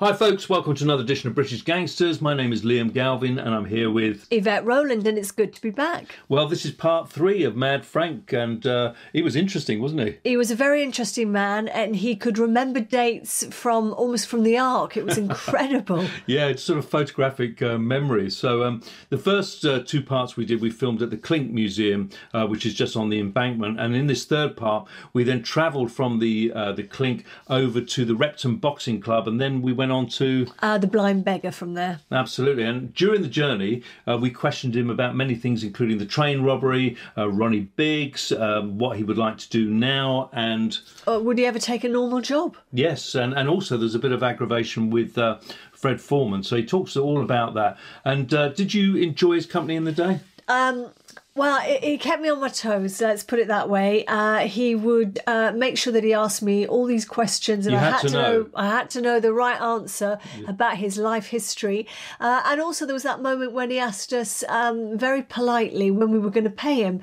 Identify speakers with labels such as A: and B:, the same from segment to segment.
A: Hi, folks. Welcome to another edition of British Gangsters. My name is Liam Galvin, and I'm here with
B: Yvette Rowland, and it's good to be back.
A: Well, this is part three of Mad Frank, and uh, he was interesting, wasn't he?
B: He was a very interesting man, and he could remember dates from almost from the Ark. It was incredible.
A: yeah, it's sort of photographic uh, memory. So, um, the first uh, two parts we did, we filmed at the Clink Museum, uh, which is just on the embankment, and in this third part, we then travelled from the uh, the Clink over to the Repton Boxing Club, and then we went went on to
B: uh, the blind beggar from there.
A: Absolutely, and during the journey, uh, we questioned him about many things, including the train robbery, uh, Ronnie Biggs, um, what he would like to do now, and
B: uh, would he ever take a normal job?
A: Yes, and and also there's a bit of aggravation with. Uh, Fred Foreman, so he talks all about that. And uh, did you enjoy his company in the day?
B: Um, well, he kept me on my toes. Let's put it that way. Uh, he would uh, make sure that he asked me all these questions, and
A: you
B: I
A: had,
B: had
A: to, know. know.
B: I had to know the right answer yeah. about his life history. Uh, and also, there was that moment when he asked us um, very politely when we were going to pay him.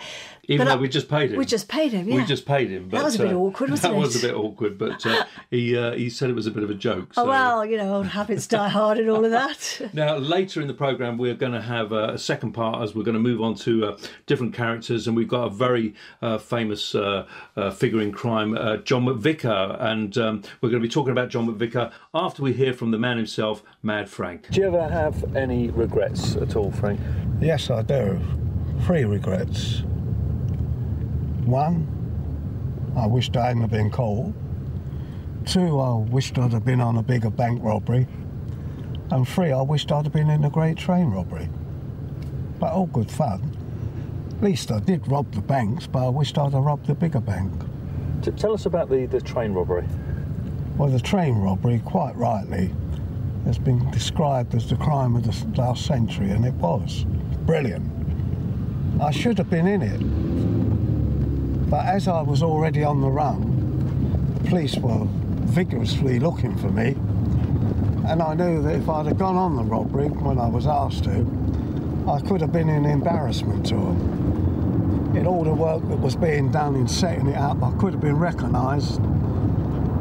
A: Even but though I, we just paid him.
B: We just paid him. Yeah.
A: We just paid him.
B: But, that was a bit
A: uh,
B: awkward, wasn't
A: that
B: it?
A: That was a bit awkward, but uh, he uh, he said it was a bit of a joke.
B: Oh, so. Oh well, you know, old habits die hard and all of that.
A: now, later in the program, we're going to have a second part as we're going to move on to uh, different characters, and we've got a very uh, famous uh, figure in crime, John McVicar, and um, we're going to be talking about John McVicar after we hear from the man himself, Mad Frank. Do you ever have any regrets at all, Frank?
C: Yes, I do. Three regrets. One, I wished I hadn't been caught. Two, I wished I'd have been on a bigger bank robbery. And three, I wished I'd have been in a great train robbery. But all good fun. At least I did rob the banks, but I wished I'd have robbed the bigger bank.
A: Tell us about the, the train robbery.
C: Well, the train robbery, quite rightly, has been described as the crime of the last century, and it was. Brilliant. I should have been in it. But as I was already on the run, the police were vigorously looking for me. And I knew that if I'd have gone on the robbery when I was asked to, I could have been an embarrassment to them. In all the work that was being done in setting it up, I could have been recognised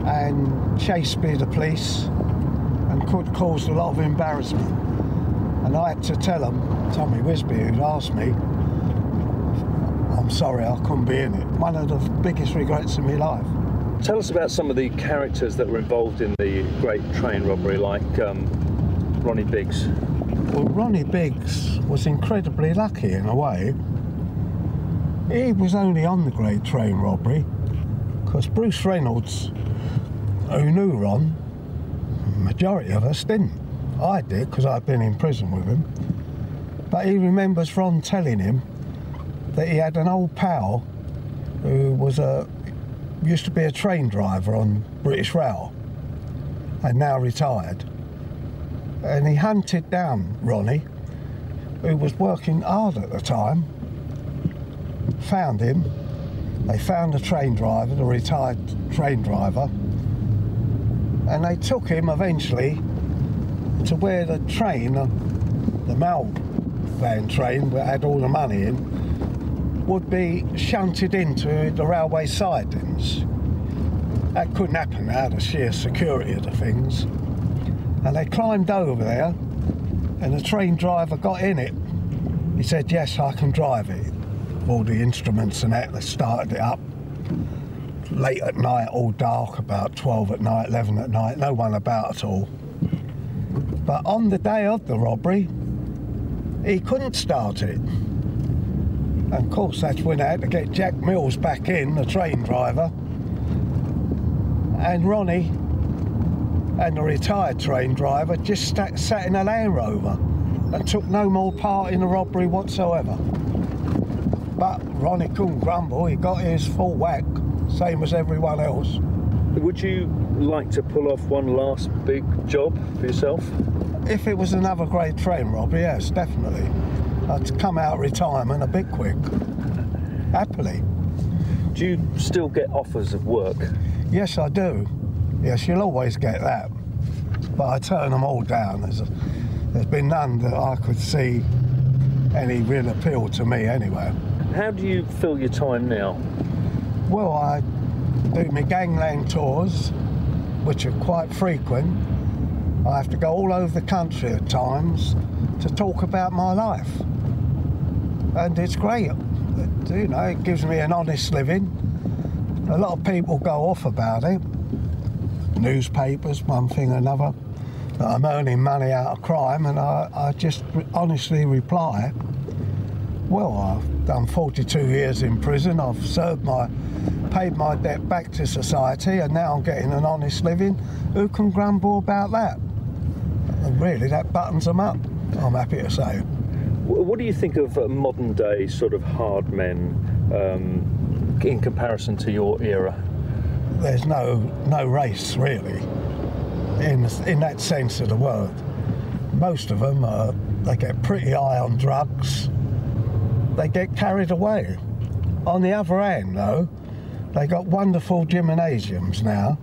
C: and chased by the police and could cause a lot of embarrassment. And I had to tell them, Tommy Wisbey, who'd asked me, I'm sorry I couldn't be in it. One of the biggest regrets in my life.
A: Tell us about some of the characters that were involved in the great train robbery, like um, Ronnie Biggs.
C: Well, Ronnie Biggs was incredibly lucky in a way. He was only on the great train robbery because Bruce Reynolds, who knew Ron, majority of us didn't. I did because I'd been in prison with him. But he remembers Ron telling him that he had an old pal who was a used to be a train driver on British Rail and now retired. And he hunted down Ronnie, who was working hard at the time, found him. They found the train driver, the retired train driver, and they took him eventually to where the train, the mail van train had all the money in, would be shunted into the railway sidings. That couldn't happen out of sheer security of the things. And they climbed over there, and the train driver got in it. He said, Yes, I can drive it. All the instruments and that, they started it up. Late at night, all dark, about 12 at night, 11 at night, no one about at all. But on the day of the robbery, he couldn't start it. And of course, that's when I had to get Jack Mills back in, the train driver, and Ronnie and the retired train driver just sat in a Land Rover and took no more part in the robbery whatsoever. But Ronnie couldn't grumble, he got his full whack, same as everyone else.
A: Would you like to pull off one last big job for yourself?
C: If it was another great train robbery, yes, definitely. I'd come out of retirement a bit quick, happily.
A: Do you still get offers of work?
C: Yes, I do. Yes, you'll always get that. But I turn them all down. There's, a, there's been none that I could see any real appeal to me anyway.
A: How do you fill your time now?
C: Well, I do my gangland tours, which are quite frequent, I have to go all over the country at times to talk about my life. And it's great. You know, it gives me an honest living. A lot of people go off about it. Newspapers, one thing or another. I'm earning money out of crime, and I, I just honestly reply, well, I've done 42 years in prison. I've served my, paid my debt back to society, and now I'm getting an honest living. Who can grumble about that? And really, that buttons them up. I'm happy to say.
D: Wh- What do you think of uh, modern day sort of hard men um, in comparison to your era?
C: There's no no race really, in in that sense of the word. Most of them are they get pretty high on drugs. They get carried away. On the other hand, though, they got wonderful gymnasiums now,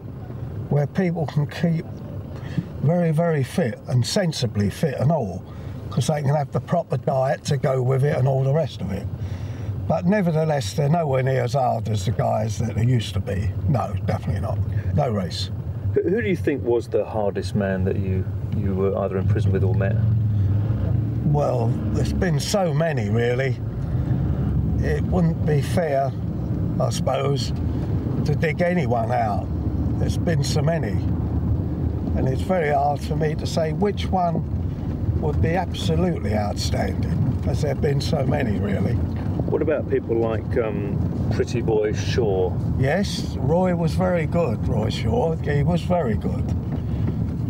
C: where people can keep very very fit and sensibly fit and all, because they can have the proper diet to go with it and all the rest of it. But nevertheless, they're nowhere near as hard as the guys that they used to be. No, definitely not. No race.
D: Who do you think was the hardest man that you, you were either in prison with or met?
C: Well, there's been so many, really. It wouldn't be fair, I suppose, to dig anyone out. There's been so many. And it's very hard for me to say which one would be absolutely outstanding, as there have been so many, really.
D: What about people like um, Pretty Boy Shaw?
C: Yes, Roy was very good, Roy Shaw. He was very good.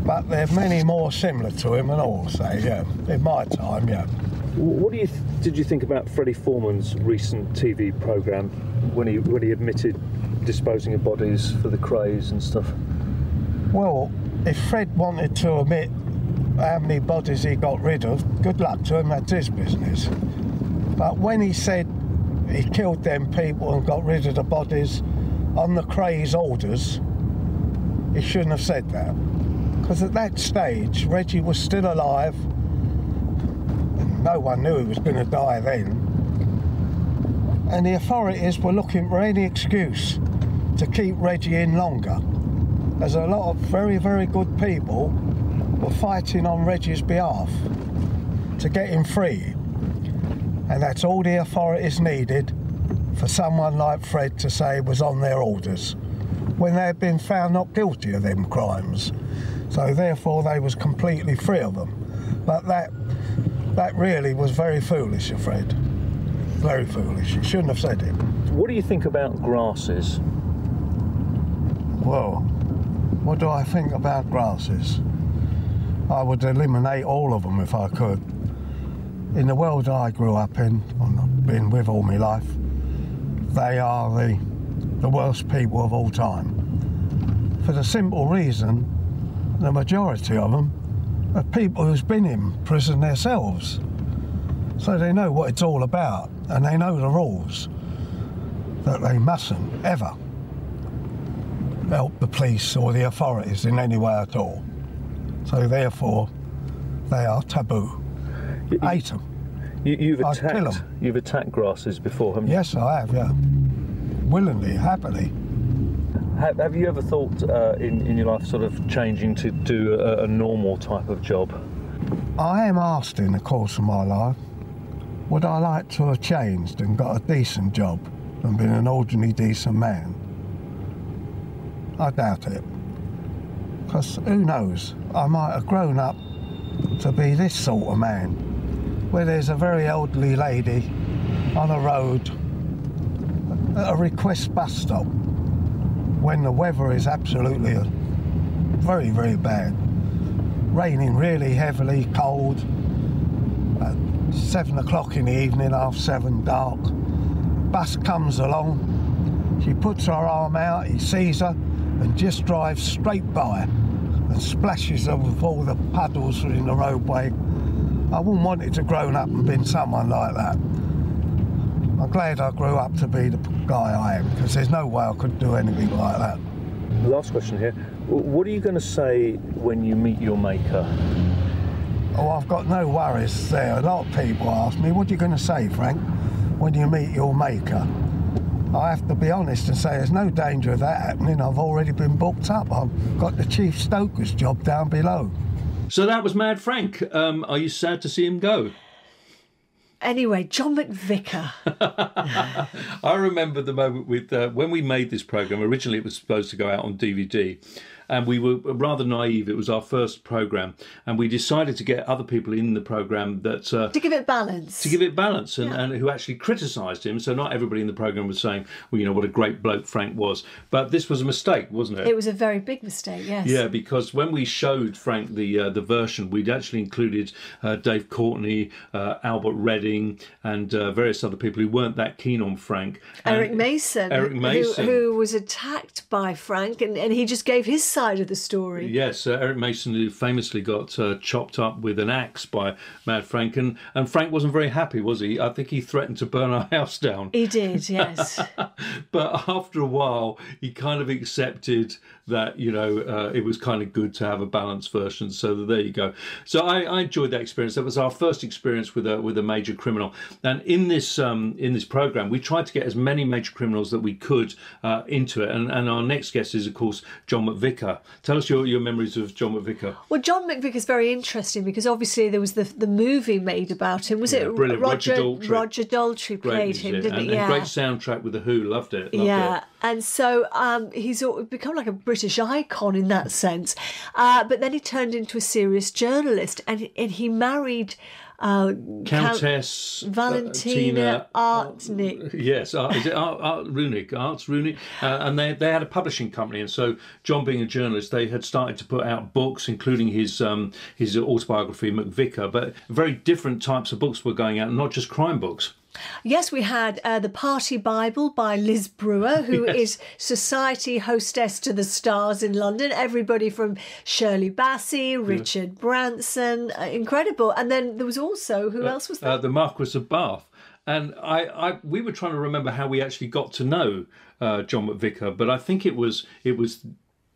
C: But there are many more similar to him and all, say, yeah. In my time, yeah.
D: What do you did you think about Freddie Foreman's recent TV program when he when he admitted disposing of bodies for the Krays and stuff?
C: Well, if Fred wanted to admit how many bodies he got rid of, good luck to him, that's his business. But when he said he killed them people and got rid of the bodies on the Krays orders, he shouldn't have said that. Because at that stage, Reggie was still alive, and no one knew he was going to die then. And the authorities were looking for any excuse to keep Reggie in longer as a lot of very, very good people were fighting on Reggie's behalf to get him free. And that's all the authorities needed for someone like Fred to say was on their orders when they had been found not guilty of them crimes. So therefore they was completely free of them. But that that really was very foolish of Fred. Very foolish. He shouldn't have said it.
D: What do you think about grasses?
C: Well, what do I think about grasses? I would eliminate all of them if I could. In the world I grew up in, and I've been with all my life, they are the, the worst people of all time. For the simple reason, the majority of them are people who's been in prison themselves. So they know what it's all about, and they know the rules that they mustn't ever help the police or the authorities in any way at all. So therefore, they are taboo.
D: You,
C: Hate them.
D: You,
C: kill
D: attacked you've attacked grasses before, haven't you?
C: Yes, I have. Yeah, willingly, happily.
D: Have, have you ever thought uh, in in your life sort of changing to do a, a normal type of job?
C: I am asked in the course of my life, would I like to have changed and got a decent job and been an ordinary decent man? I doubt it. Because who knows, I might have grown up to be this sort of man, where there's a very elderly lady on a road at a request bus stop when the weather is absolutely very, very bad raining really heavily, cold. At seven o'clock in the evening, half seven, dark. Bus comes along. She puts her arm out. He sees her and just drives straight by and splashes with all the puddles in the roadway. I wouldn't want it to grown up and been someone like that. I'm glad I grew up to be the guy I am because there's no way I could do anything like that.
D: Last question here. What are you going to say when you meet your maker?
C: Oh, I've got no worries there. A lot of people ask me, what are you going to say, Frank, when you meet your maker? I have to be honest and say there's no danger of that happening. I've already been booked up. I've got the chief stoker's job down below.
A: So that was Mad Frank. Um, are you sad to see him go?
B: Anyway, John McVicar.
A: I remember the moment with uh, when we made this program. Originally, it was supposed to go out on DVD, and we were rather naive. It was our first program, and we decided to get other people in the program that uh,
B: to give it balance.
A: to give it balance, and,
B: Yeah.
A: and who actually criticised him. So not everybody in the program was saying, "Well, you know what a great bloke Frank was," but this was a mistake, wasn't it?
B: It was a very big mistake, yes.
A: Yeah, because when we showed Frank the uh, the version, we'd actually included uh, Dave Courtney, uh, Albert Redding, and uh, various other people who weren't that keen on Frank. And-
B: Eric Mason,
A: Eric
B: who-
A: Mason.
B: Who, was attacked by Frank, and, and he just gave his side of the story.
A: Yes, uh, Eric Mason, who famously got uh, chopped up with an axe by Mad Frank, and, and Frank wasn't very happy, was he? I think he threatened to burn our house down.
B: He did, yes.
A: but after a while, he kind of accepted that you know uh, it was kind of good to have a balanced version. So there you go. So I, I enjoyed that experience. That was our first experience with a with a major criminal. And in this um, in this program, we tried to get as many major criminals that we could uh, into it. And, and our next guest is of course John McVicar. Tell us your, your memories of John McVicar.
B: Well, John McVick is very interesting because obviously there was the the movie made about him. Was
A: Yeah,
B: it
A: brilliant. Roger Daltrey.
B: Roger Daltrey played him, didn't
A: and,
B: he?
A: and great soundtrack with the Who. Loved it. Loved
B: yeah,
A: it.
B: and so um, he's become like a British icon in that sense. Uh, but then he turned into a serious journalist, and and he married uh, Count-
A: Countess
B: Valentina
A: uh,
B: Artnik.
A: Yes, uh, is it Art, Art Runic? Artsrunik, uh, and they they had a publishing company, and so John, being a journalist, they had started to put out books, including his um, his autobiography McVicar, but very different types of books were going out, not just crime books.
B: Yes, we had uh, the Party Bible by Liz Brewer, who is society hostess to the stars in London. Everybody from Shirley Bassey, Richard Branson, uh, incredible. And then there was also who else was there?
A: Uh, the Marquis of Bath. And I, I, we were trying to remember how we actually got to know uh, John McVicar, but I think it was it was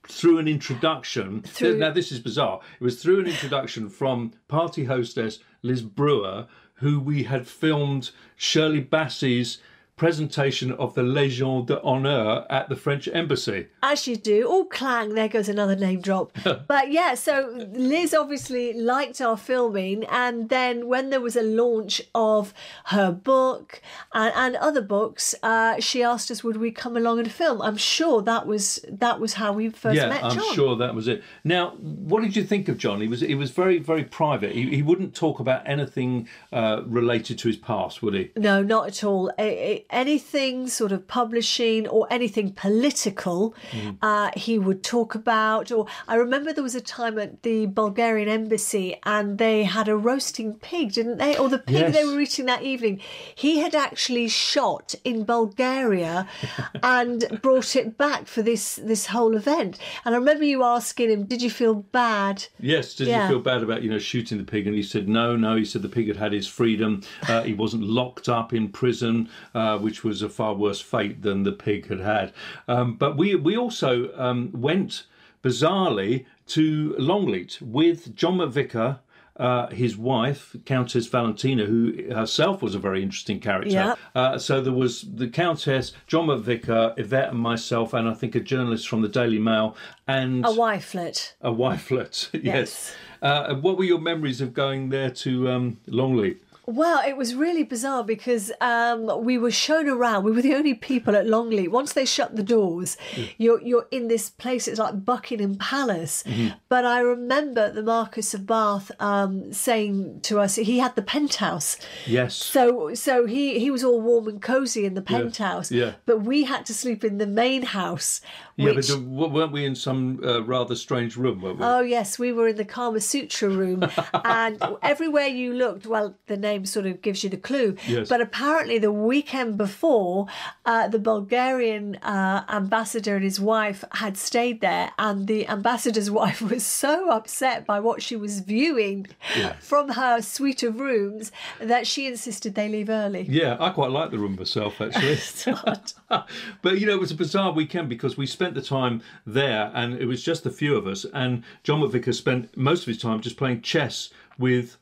A: through an introduction.
B: Through-
A: Now this is bizarre. It was through an introduction from party hostess Liz Brewer, who we had filmed Shirley Bassey's presentation of the Légion d'honneur at the French embassy.
B: As you do. Oh, clang, there goes another name drop. but yeah, so Liz obviously liked our filming. And then when there was a launch of her book and, and other books, uh, she asked us, would we come along and film? I'm sure that was that was how we first
A: yeah,
B: met
A: I'm
B: John.
A: sure that was it. Now, what did you think of John? He was he was very very private. He, he wouldn't talk about anything uh, related to his past, would he?
B: No, not at all. A- a- anything sort of publishing or anything political,
A: Mm.
B: uh, he would talk about. Or I remember there was a time at the Bulgarian embassy and they had a roasting pig, didn't they? Or the pig
A: Yes.
B: they were eating that evening. He had actually shot in Bulgaria and brought it back for this this whole event. And I remember you asking him, "Did you feel bad?"
A: Yes. Did
B: Yeah.
A: you feel bad about you know shooting the pig? And he said no, no. He said the pig had had his freedom. Uh, he wasn't locked up in prison, uh, which was a far worse fate than the pig had had. Um, but we we also um, went bizarrely to Longleat with John McVicar. Uh, his wife, Countess Valentina, who herself was a very interesting character.
B: Yeah.
A: Uh, so there was the Countess, John McVicar, Yvette, and myself, and I think a journalist from the Daily Mail, and
B: A wifelet.
A: a wifelet, yes.
B: Yes.
A: Uh, what were your memories of going there to um, Longleat?
B: Well, it was really bizarre because um, we were shown around. We were the only people at Longleat. Once they shut the doors, you're you're in this place. It's like Buckingham Palace. But I remember the Marquis of Bath um, saying to us he had the penthouse.
A: Yes.
B: So so he he was all warm and cozy in the penthouse.
A: yeah.
B: But we had to sleep in the main house.
A: Yeah,
B: which,
A: but weren't we in some uh, rather strange room, weren't we?
B: Oh yes, we were in the Kama Sutra room, and everywhere you looked, well, the name sort of gives you the clue.
A: Yes.
B: But apparently, the weekend before, uh, the Bulgarian uh, ambassador and his wife had stayed there, and the ambassador's wife was so upset by what she was viewing from her suite of rooms that she insisted they leave early.
A: yeah, I quite like the room myself, actually. but you know, it was a bizarre weekend because we spent the time there, and it was just the few of us. And John McVicar spent most of his time just playing chess with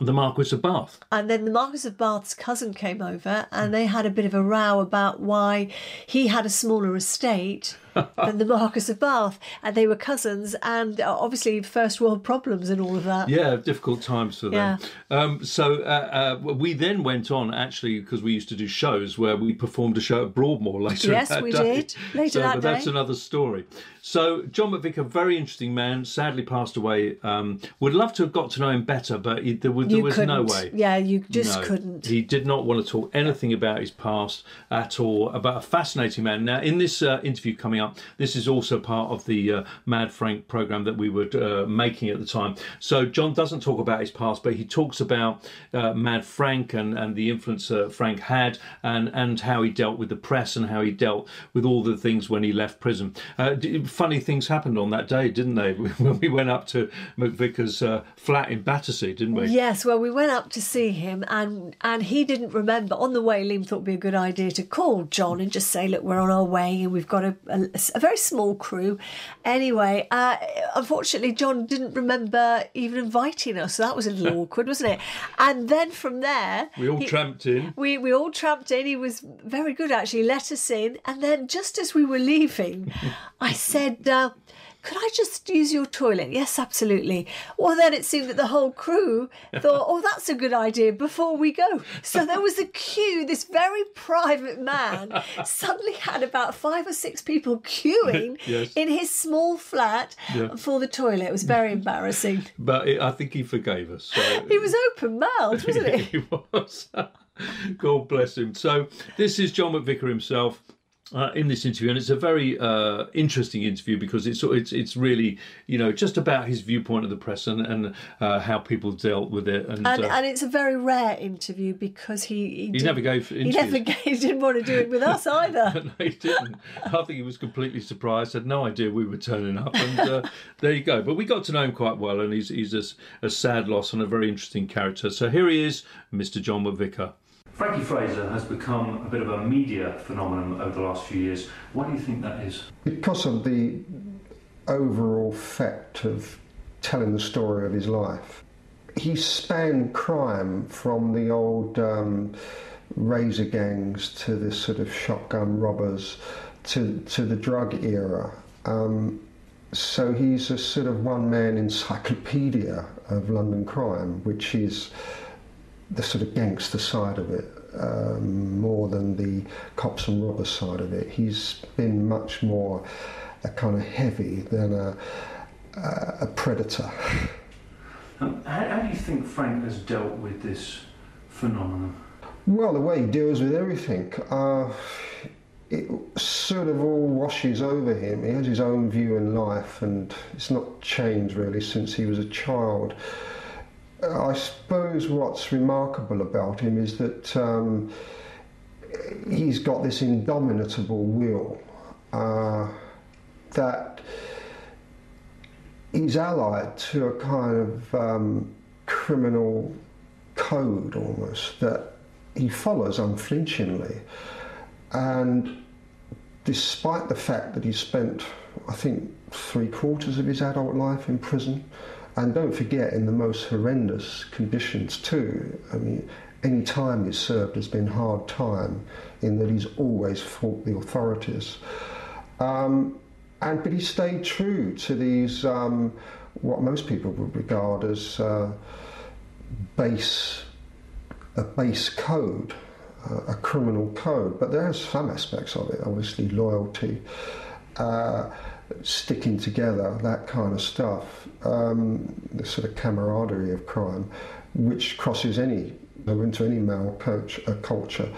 A: the Marquis of Bath.
B: And then the Marquis of Bath's cousin came over and they had a bit of a row about why he had a smaller estate than the Marquis of Bath, and they were cousins, and uh, obviously first world problems and all of that.
A: Yeah, difficult times for them. Um, so uh, uh, we then went on actually because we used to do shows where we performed a show at Broadmoor later.
B: Yes,
A: that
B: we
A: day.
B: did, later
A: so,
B: that
A: but That's another story. So John McVicar, very interesting man, sadly passed away. Um, would love to have got to know him better, but he, there was, there was
B: couldn't.
A: no way.
B: Yeah, you just
A: No,
B: couldn't.
A: He did not want to talk anything about his past at all. About a fascinating man. Now, in this uh, interview coming up, this is also part of the uh, Mad Frank program that we were uh, making at the time. So John doesn't talk about his past, but he talks about uh, Mad Frank and, and the influence uh, Frank had, and and how he dealt with the press and how he dealt with all the things when he left prison. Uh, funny things happened on that day, didn't they? When we went up to McVicar's flat in Battersea, didn't we?
B: Yes, well, we went up to see him, and and he didn't remember. On the way, Liam thought it'd be a good idea to call John and just say, "Look, we're on our way, and we've got a, a, a very small crew." Anyway, uh, unfortunately, John didn't remember even inviting us, so that was a little awkward, wasn't it? And then from there,
A: We all
B: he-
A: tramped in.
B: we we all tramped in. He was very good actually. Let us in, and then just as we were leaving, I said. Uh, could I just use your toilet? Yes, absolutely. Well, then it seemed that the whole crew thought, oh, that's a good idea before we go. So there was a queue. This very private man suddenly had about five or six people queuing
A: Yes.
B: in his small flat
A: Yeah.
B: for the toilet. It was very embarrassing.
A: But it, I think he forgave us. So.
B: He was open mouthed, wasn't he?
A: he was. God bless him. So this is John McVicar himself. Uh, in this interview, and it's a very uh, interesting interview because it's it's it's really you know just about his viewpoint of the press and and uh, how people dealt with it and,
B: And,
A: uh,
B: and it's a very rare interview because he he,
A: he never gave
B: he never gave, he didn't want to do it with us either.
A: no, he didn't. I think he was completely surprised. Had no idea we were turning up, and uh, there you go. But we got to know him quite well, and he's he's a, a sad loss and a very interesting character. So here he is, Mr. John McVicar. Frankie Fraser has become a bit of a media phenomenon over the last few years. Why do you think that is?
E: because of the overall fact of telling the story of his life. He spanned crime from the old um, razor gangs to the sort of shotgun robbers to, to the drug era. Um, so he's a sort of one man encyclopedia of London crime, which is the sort of gangster side of it um, more than the cops and robbers side of it. He's been much more a kind of heavy than a, a, a predator.
A: Um, how, how do you think Frank has dealt with this phenomenon?
E: Well, the way he deals with everything, uh, it sort of all washes over him. He has his own view in life, and it's not changed really since he was a child. I suppose what's remarkable about him is that um, he's got this indomitable will uh, that he's allied to a kind of um, criminal code almost that he follows unflinchingly. And despite the fact that he spent, I think, three quarters of his adult life in prison, and don't forget, in the most horrendous conditions too. I mean, any time he's served has been hard time in that he's always fought the authorities. Um, and but he stayed true to these um, what most people would regard as uh, base a base code, uh, a criminal code. But there are some aspects of it, obviously loyalty, uh, sticking together, that kind of stuff, um, the sort of camaraderie of crime, which crosses any into any male coach, uh, culture.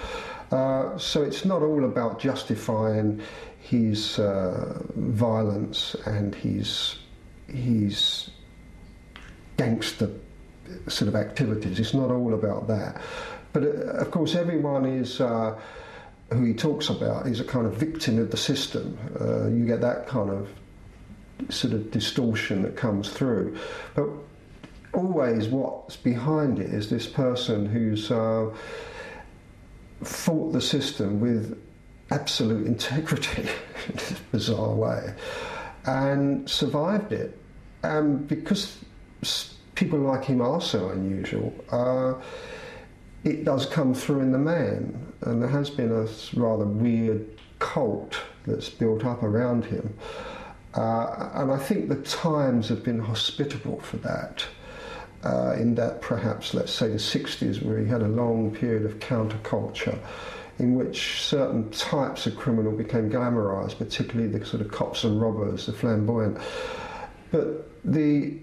E: Uh, so it's not all about justifying his uh, violence and his his gangster sort of activities. It's not all about that. But uh, of course, everyone is. Who he talks about is a kind of victim of the system. Uh, you get that kind of sort of distortion that comes through. But always what's behind it is this person who's uh, fought the system with absolute integrity in this bizarre way and survived it. And because people like him are so unusual, uh, it does come through in the man. And there has been a rather weird cult that's built up around him. Uh, and I think the times have been hospitable for that. Uh, in that perhaps, let's say, the 60s, where he had a long period of counterculture in which certain types of criminal became glamorized, particularly the sort of cops and robbers, the flamboyant. But the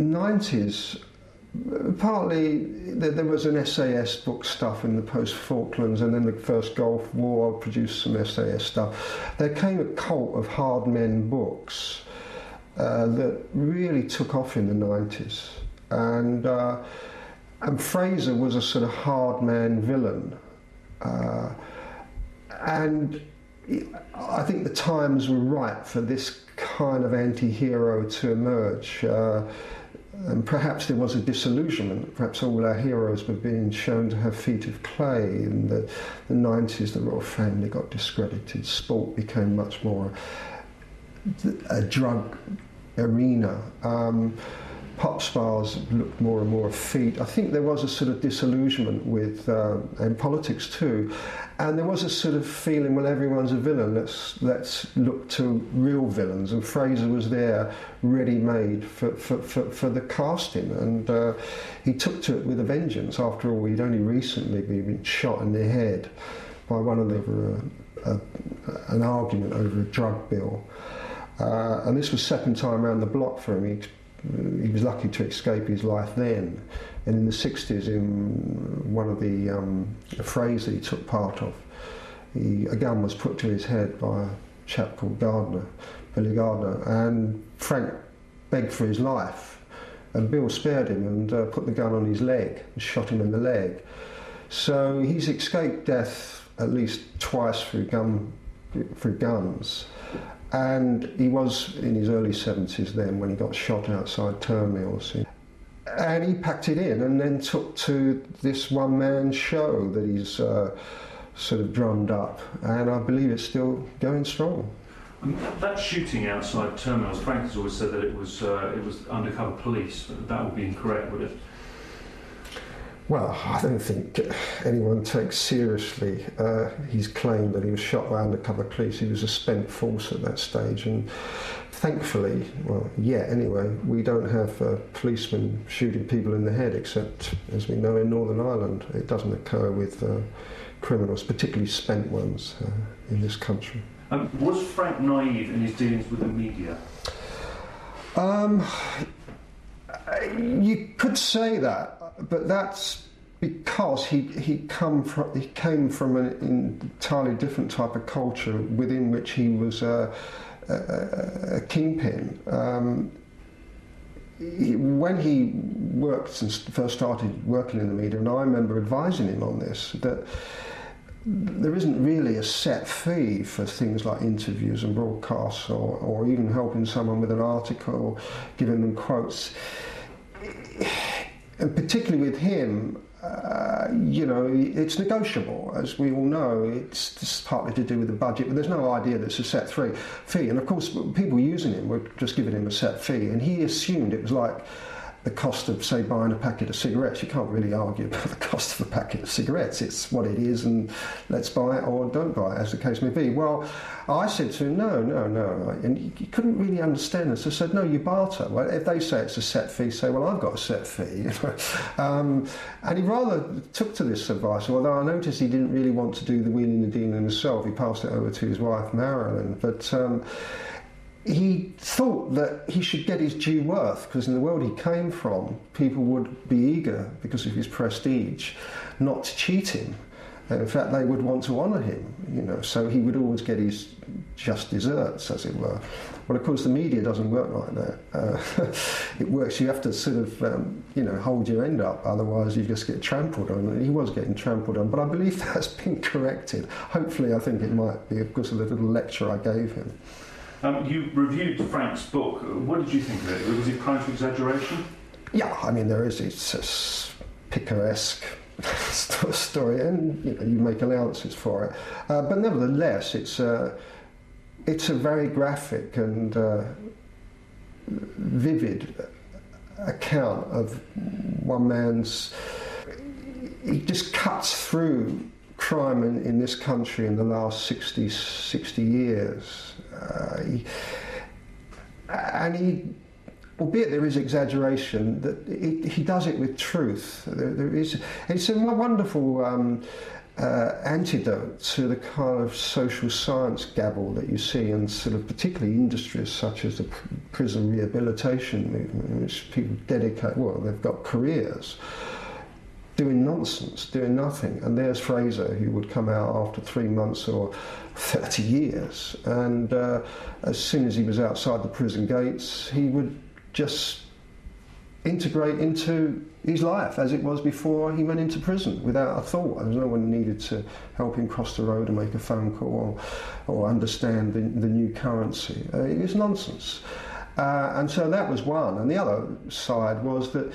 E: 90s, partly there was an SAS book stuff in the post Falklands, and then the first Gulf War produced some SAS stuff. There came a cult of hard men books uh, that really took off in the 90s. And, uh, and Fraser was a sort of hard man villain. Uh, and I think the times were right for this kind of anti hero to emerge. And perhaps there was a disillusionment. Perhaps all our heroes were being shown to have feet of clay. In the, the 90s, the royal family got discredited. Sport became much more a drug arena. Um, pop stars looked more and more effete. I think there was a sort of disillusionment with, uh, and politics too, and there was a sort of feeling, well, everyone's a villain. Let's let's look to real villains. And Fraser was there, ready-made for for, for, for the casting, and uh, he took to it with a vengeance. After all, he'd only recently been shot in the head by one of the uh, uh an argument over a drug bill. Uh, and this was second time around the block for him. He he was lucky to escape his life then. And in the 60s, in one of the um, frays that he took part of, he, a gun was put to his head by a chap called Gardner, Billy Gardner, and Frank begged for his life. And Bill spared him and uh, put the gun on his leg and shot him in the leg. So he's escaped death at least twice through, gun, through guns. And he was in his early 70s then when he got shot outside Turnmills. And he packed it in and then took to this one man show that he's uh, sort of drummed up. And I believe it's still going strong.
A: that shooting outside Turnmills, Frank has always said that it was, uh, it was undercover police. That would be incorrect, would it?
E: Well, I don't think anyone takes seriously uh, his claim that he was shot by undercover police. He was a spent force at that stage, and thankfully, well, yeah, anyway, we don't have uh, policemen shooting people in the head, except, as we know, in Northern Ireland. It doesn't occur with uh, criminals, particularly spent ones, uh, in this country.
A: Um, was Frank naive in his dealings with the media?
E: Um, you could say that but that's because he he come from he came from an entirely different type of culture within which he was a, a, a kingpin. Um, he, when he worked and first started working in the media, and I remember advising him on this that there isn't really a set fee for things like interviews and broadcasts, or, or even helping someone with an article, giving them quotes and particularly with him, uh, you know, it's negotiable, as we all know. It's partly to do with the budget, but there's no idea that it's a set fee. And of course, people using him were just giving him a set fee, and he assumed it was like the cost of, say, buying a packet of cigarettes. You can't really argue about the cost of a packet of cigarettes. It's what it is, and let's buy it or don't buy it, as the case may be. Well, I said to him, no, no, no. And he couldn't really understand this. I said, no, you barter. Well, if they say it's a set fee, say, well, I've got a set fee. um, and he rather took to this advice, although I noticed he didn't really want to do the wheeling and dealing himself. He passed it over to his wife, Marilyn. But um, he thought that he should get his due worth because in the world he came from, people would be eager because of his prestige not to cheat him. And in fact, they would want to honour him, you know, so he would always get his just desserts, as it were. Well, of course, the media doesn't work like that. Uh, it works, you have to sort of, um, you know, hold your end up, otherwise, you just get trampled on. And he was getting trampled on, but I believe that's been corrected. Hopefully, I think it might be because of the little lecture I gave him.
A: Um, you reviewed Frank's book. What did you think of it? Was it prone to exaggeration?
E: Yeah, I mean, there is it's a picaresque story, and you, know, you, make allowances for it. Uh, but nevertheless, it's a, it's a very graphic and uh, vivid account of one man's. He just cuts through crime in, in this country in the last 60, 60 years. Uh, he, and he, albeit there is exaggeration, that he, does it with truth. There, there is, it's a wonderful um, uh, antidote to the kind of social science gabble that you see in sort of particularly industries such as the prison rehabilitation movement, in which people dedicate, well, they've got careers doing nonsense, doing nothing. And there's Fraser, who would come out after three months or 30 years. And uh, as soon as he was outside the prison gates, he would just integrate into his life as it was before he went into prison without a thought. There was no one needed to help him cross the road and make a phone call or, or understand the, the new currency. Uh, it was nonsense. Uh, and so that was one. And the other side was that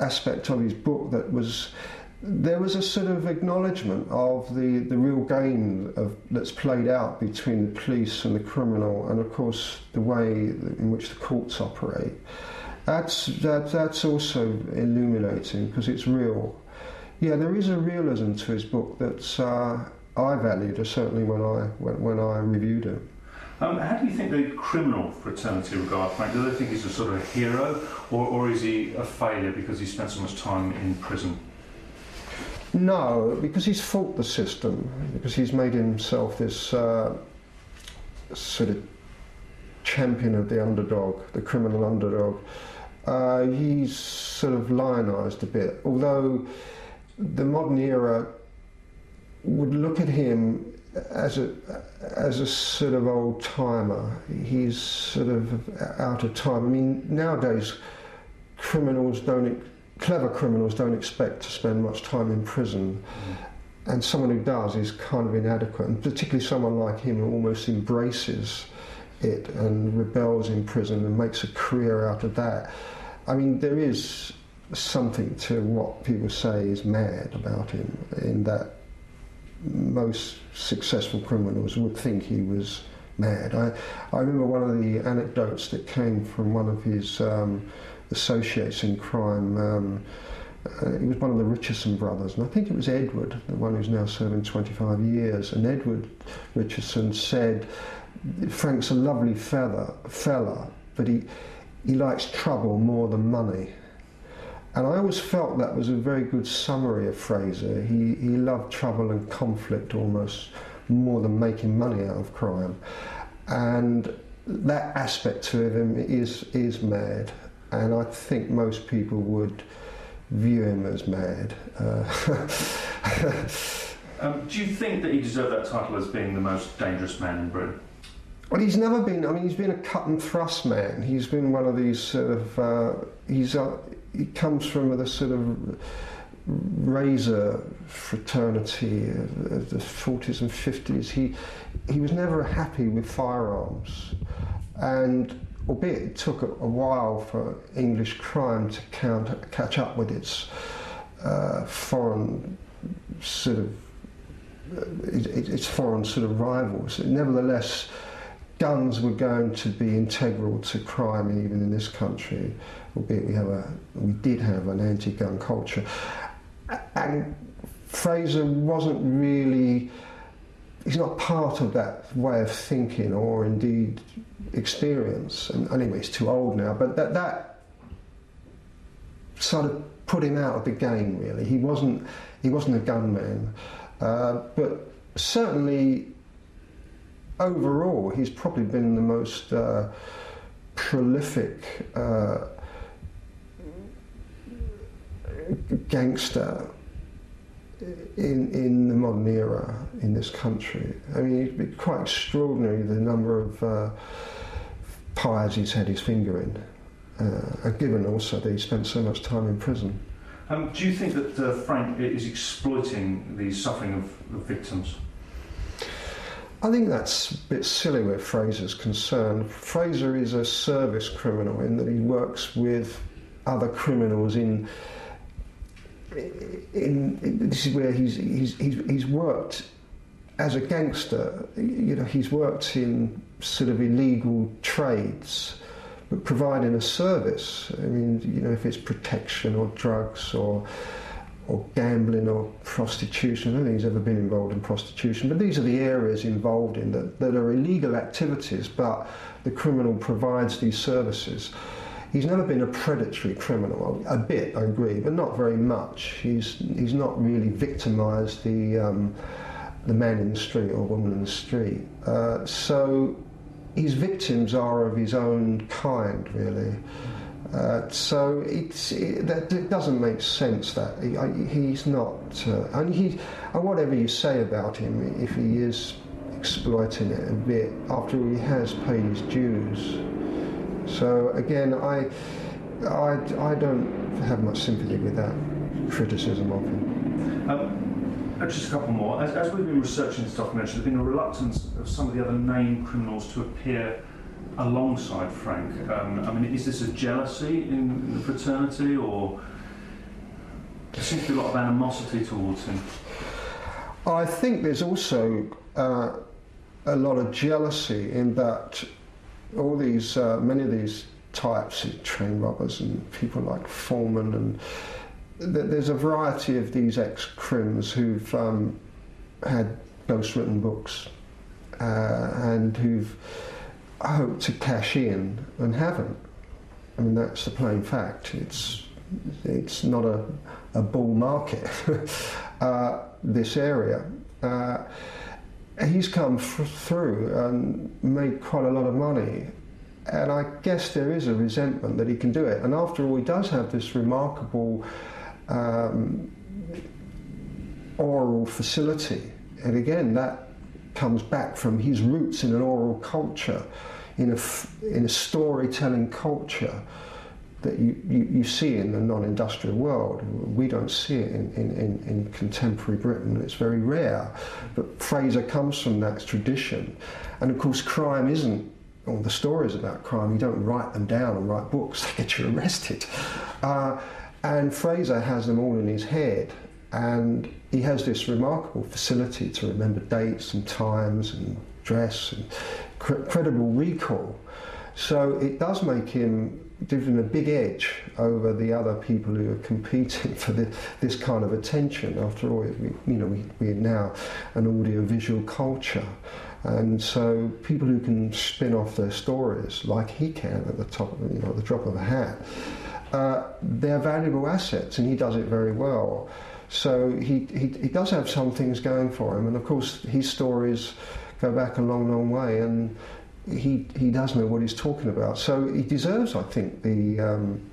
E: aspect of his book that was there was a sort of acknowledgement of the, the real game of, that's played out between the police and the criminal, and of course the way in which the courts operate. That's that, that's also illuminating because it's real. Yeah, there is a realism to his book that uh, I valued, certainly when I when, when I reviewed it.
D: Um, how do you think the criminal fraternity regard Frank? Do they think he's a sort of a hero, or, or is he a failure because he spent so much time in prison?
E: No, because he's fought the system, because he's made himself this uh, sort of champion of the underdog, the criminal underdog. Uh, he's sort of lionised a bit, although the modern era would look at him as a as a sort of old timer. He's sort of out of time. I mean, nowadays criminals don't clever criminals don't expect to spend much time in prison. Mm. And someone who does is kind of inadequate, and particularly someone like him who almost embraces it and rebels in prison and makes a career out of that. I mean, there is something to what people say is mad about him in that most successful criminals would think he was mad. I, I remember one of the anecdotes that came from one of his um, associates in crime. Um, uh, he was one of the Richardson brothers, and I think it was Edward, the one who's now serving 25 years. And Edward Richardson said, Frank's a lovely fella, fella but he, he likes trouble more than money. And I always felt that was a very good summary of Fraser. He, he loved trouble and conflict almost more than making money out of crime. And that aspect to him is, is mad. And I think most people would view him as mad. Uh,
D: um, do you think that he deserved that title as being the most dangerous man in Britain?
E: Well, he's never been. I mean, he's been a cut and thrust man. He's been one of these sort of. Uh, he's uh, he comes from the sort of razor fraternity of the 40s and 50s. He he was never happy with firearms, and albeit it took a, while for English crime to catch up with its uh, foreign sort of uh, its foreign sort of rivals. Nevertheless guns were going to be integral to crime even in this country, we have a we did have an anti-gun culture. And Fraser wasn't really he's not part of that way of thinking or indeed experience. And anyway, he's too old now, but that that sort of put him out of the game really. He wasn't he wasn't a gunman. Uh, but certainly overall, he's probably been the most uh, prolific uh, gangster in in the modern era in this country. I mean, it'd be quite extraordinary the number of uh, pies he's had his finger in, uh, given also that he spent so much time in prison.
D: Um, do you think that uh, Frank is exploiting the suffering of, of victims?
E: I think that's a bit silly where Fraser's concerned. Fraser is a service criminal in that he works with other criminals in. In, in this is where he's, he's, he's, he's worked as a gangster. You know, he's worked in sort of illegal trades, but providing a service. I mean, you know, if it's protection or drugs or or gambling or prostitution. I don't think he's ever been involved in prostitution, but these are the areas involved in that, that are illegal activities, but the criminal provides these services. He's never been a predatory criminal. A bit, I agree, but not very much. He's he's not really victimised the um, the man in the street or woman in the street. Uh, so his victims are of his own kind, really. Uh, so it's, it, that, it doesn't make sense that he, I, he's not, uh, and he, and whatever you say about him, if he is exploiting it a bit after he has paid his dues. So again, I, I, I don't have much sympathy with that criticism of him.
D: Um, uh, just a couple more. As, as we've been researching this documentary, there's been a reluctance of some of the other named criminals to appear alongside Frank. Um, I mean, is this a jealousy in the fraternity, or there seems to be a lot of animosity towards him?
E: I think there's also uh, a lot of jealousy in that all these, uh, many of these types of train robbers and people like Foreman and th- there's a variety of these ex-crims who've um, had ghost-written books uh, and who've hoped to cash in and haven't. I mean, that's the plain fact. It's it's not a, a bull market, uh, this area. Uh, he's come through and made quite a lot of money. And I guess there is a resentment that he can do it. And after all, he does have this remarkable um, oral facility. And again, that comes back from his roots in an oral culture, in a, in a storytelling culture that you, you, you see in the non-industrial world. We don't see it in, in, in, contemporary Britain. It's very rare. But Fraser comes from that tradition. And of course, crime isn't, or the stories about crime, you don't write them down and write books, they get you arrested. Uh, and Fraser has them all in his head. And he has this remarkable facility to remember dates and times and dress and cr- credible recall. So it does make him give him a big edge over the other people who are competing for the, this kind of attention. After all, we, you know, we, we're now an audio-visual culture. And so people who can spin off their stories like he can at the top, you know, at the drop of a hat, uh, they're valuable assets, and he does it very well. So he, he, he does have some things going for him, and of course his stories go back a long, long way, and he he does know what he's talking about. So he deserves, I think, the um,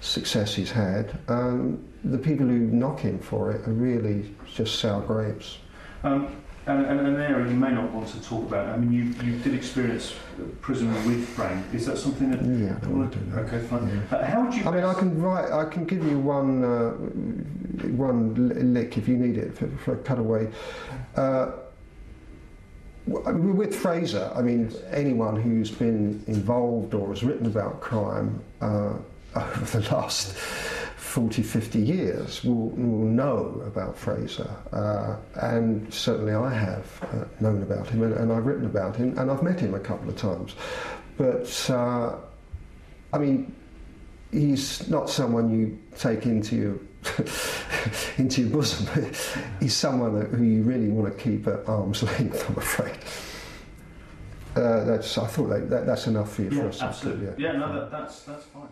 E: success he's had. Um, the people who knock him for it are really just sour grapes.
D: Um, and, and an area you may not want to talk about. I mean, you, you did experience prison with Frank. Is that something that?
E: Yeah, I don't want to do that.
D: Okay, fine. Uh, how would you?
E: I mean, I can write. I can give you one uh, one lick if you need it for, for a cutaway. Uh, with Fraser, I mean, anyone who's been involved or has written about crime uh, over the last 40, 50 years will, will know about Fraser. Uh, and certainly I have uh, known about him and, and I've written about him and I've met him a couple of times. But, uh, I mean, he's not someone you take into your into your bosom. he's someone who you really want to keep at arm's length. I'm afraid. Uh, that's. I thought that, that, that's enough for you for
D: Yeah,
E: us.
D: absolutely. Yeah, no, that, that's that's fine.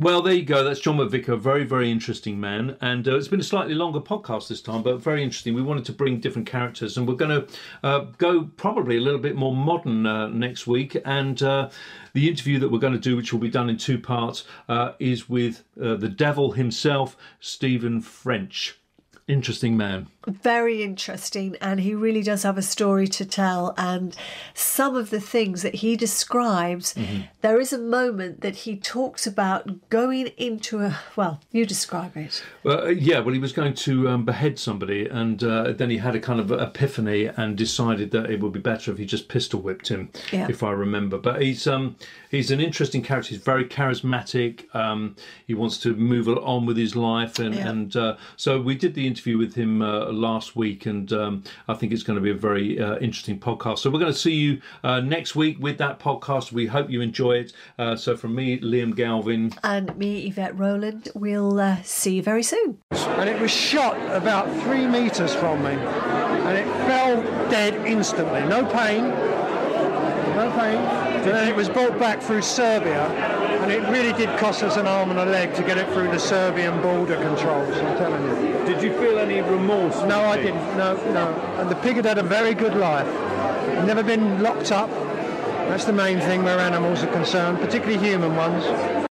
A: Well, there you go. That's John McVicar, very, very interesting man. And uh, it's been a slightly longer podcast this time, but very interesting. We wanted to bring different characters, and we're going to uh, go probably a little bit more modern uh, next week. And uh, the interview that we're going to do, which will be done in two parts, uh, is with uh, the devil himself, Stephen French. Interesting man.
B: Very interesting and he really does have a story to tell and some of the things that he describes there is a moment that he talks about going into a well you describe it
A: Uh, yeah, well, he was going to um, behead somebody, and uh, then he had a kind of epiphany and decided that it would be better if he just pistol whipped him,
B: Yeah.
A: if I remember. But he's um, he's an interesting character. He's very charismatic. Um, he wants to move on with his life, and
B: Yeah.
A: and uh, so we did the interview with him uh, last week, and um, I think it's going to be a very uh, interesting podcast. So we're going to see you uh, next week with that podcast. We hope you enjoy it. Uh, so from me, Liam Galvin,
B: and me, Yvette Rowland, we'll uh, see you very soon.
F: And it was shot about three metres from me, and it fell dead instantly. No pain, no pain. And then it was brought back through Serbia, and it really did cost us an arm and a leg to get it through the Serbian border controls. I'm telling you.
G: Did you feel any remorse?
F: No, I didn't. No, no. And the pig had had a very good life. Never been locked up. That's the main thing where animals are concerned, particularly human ones.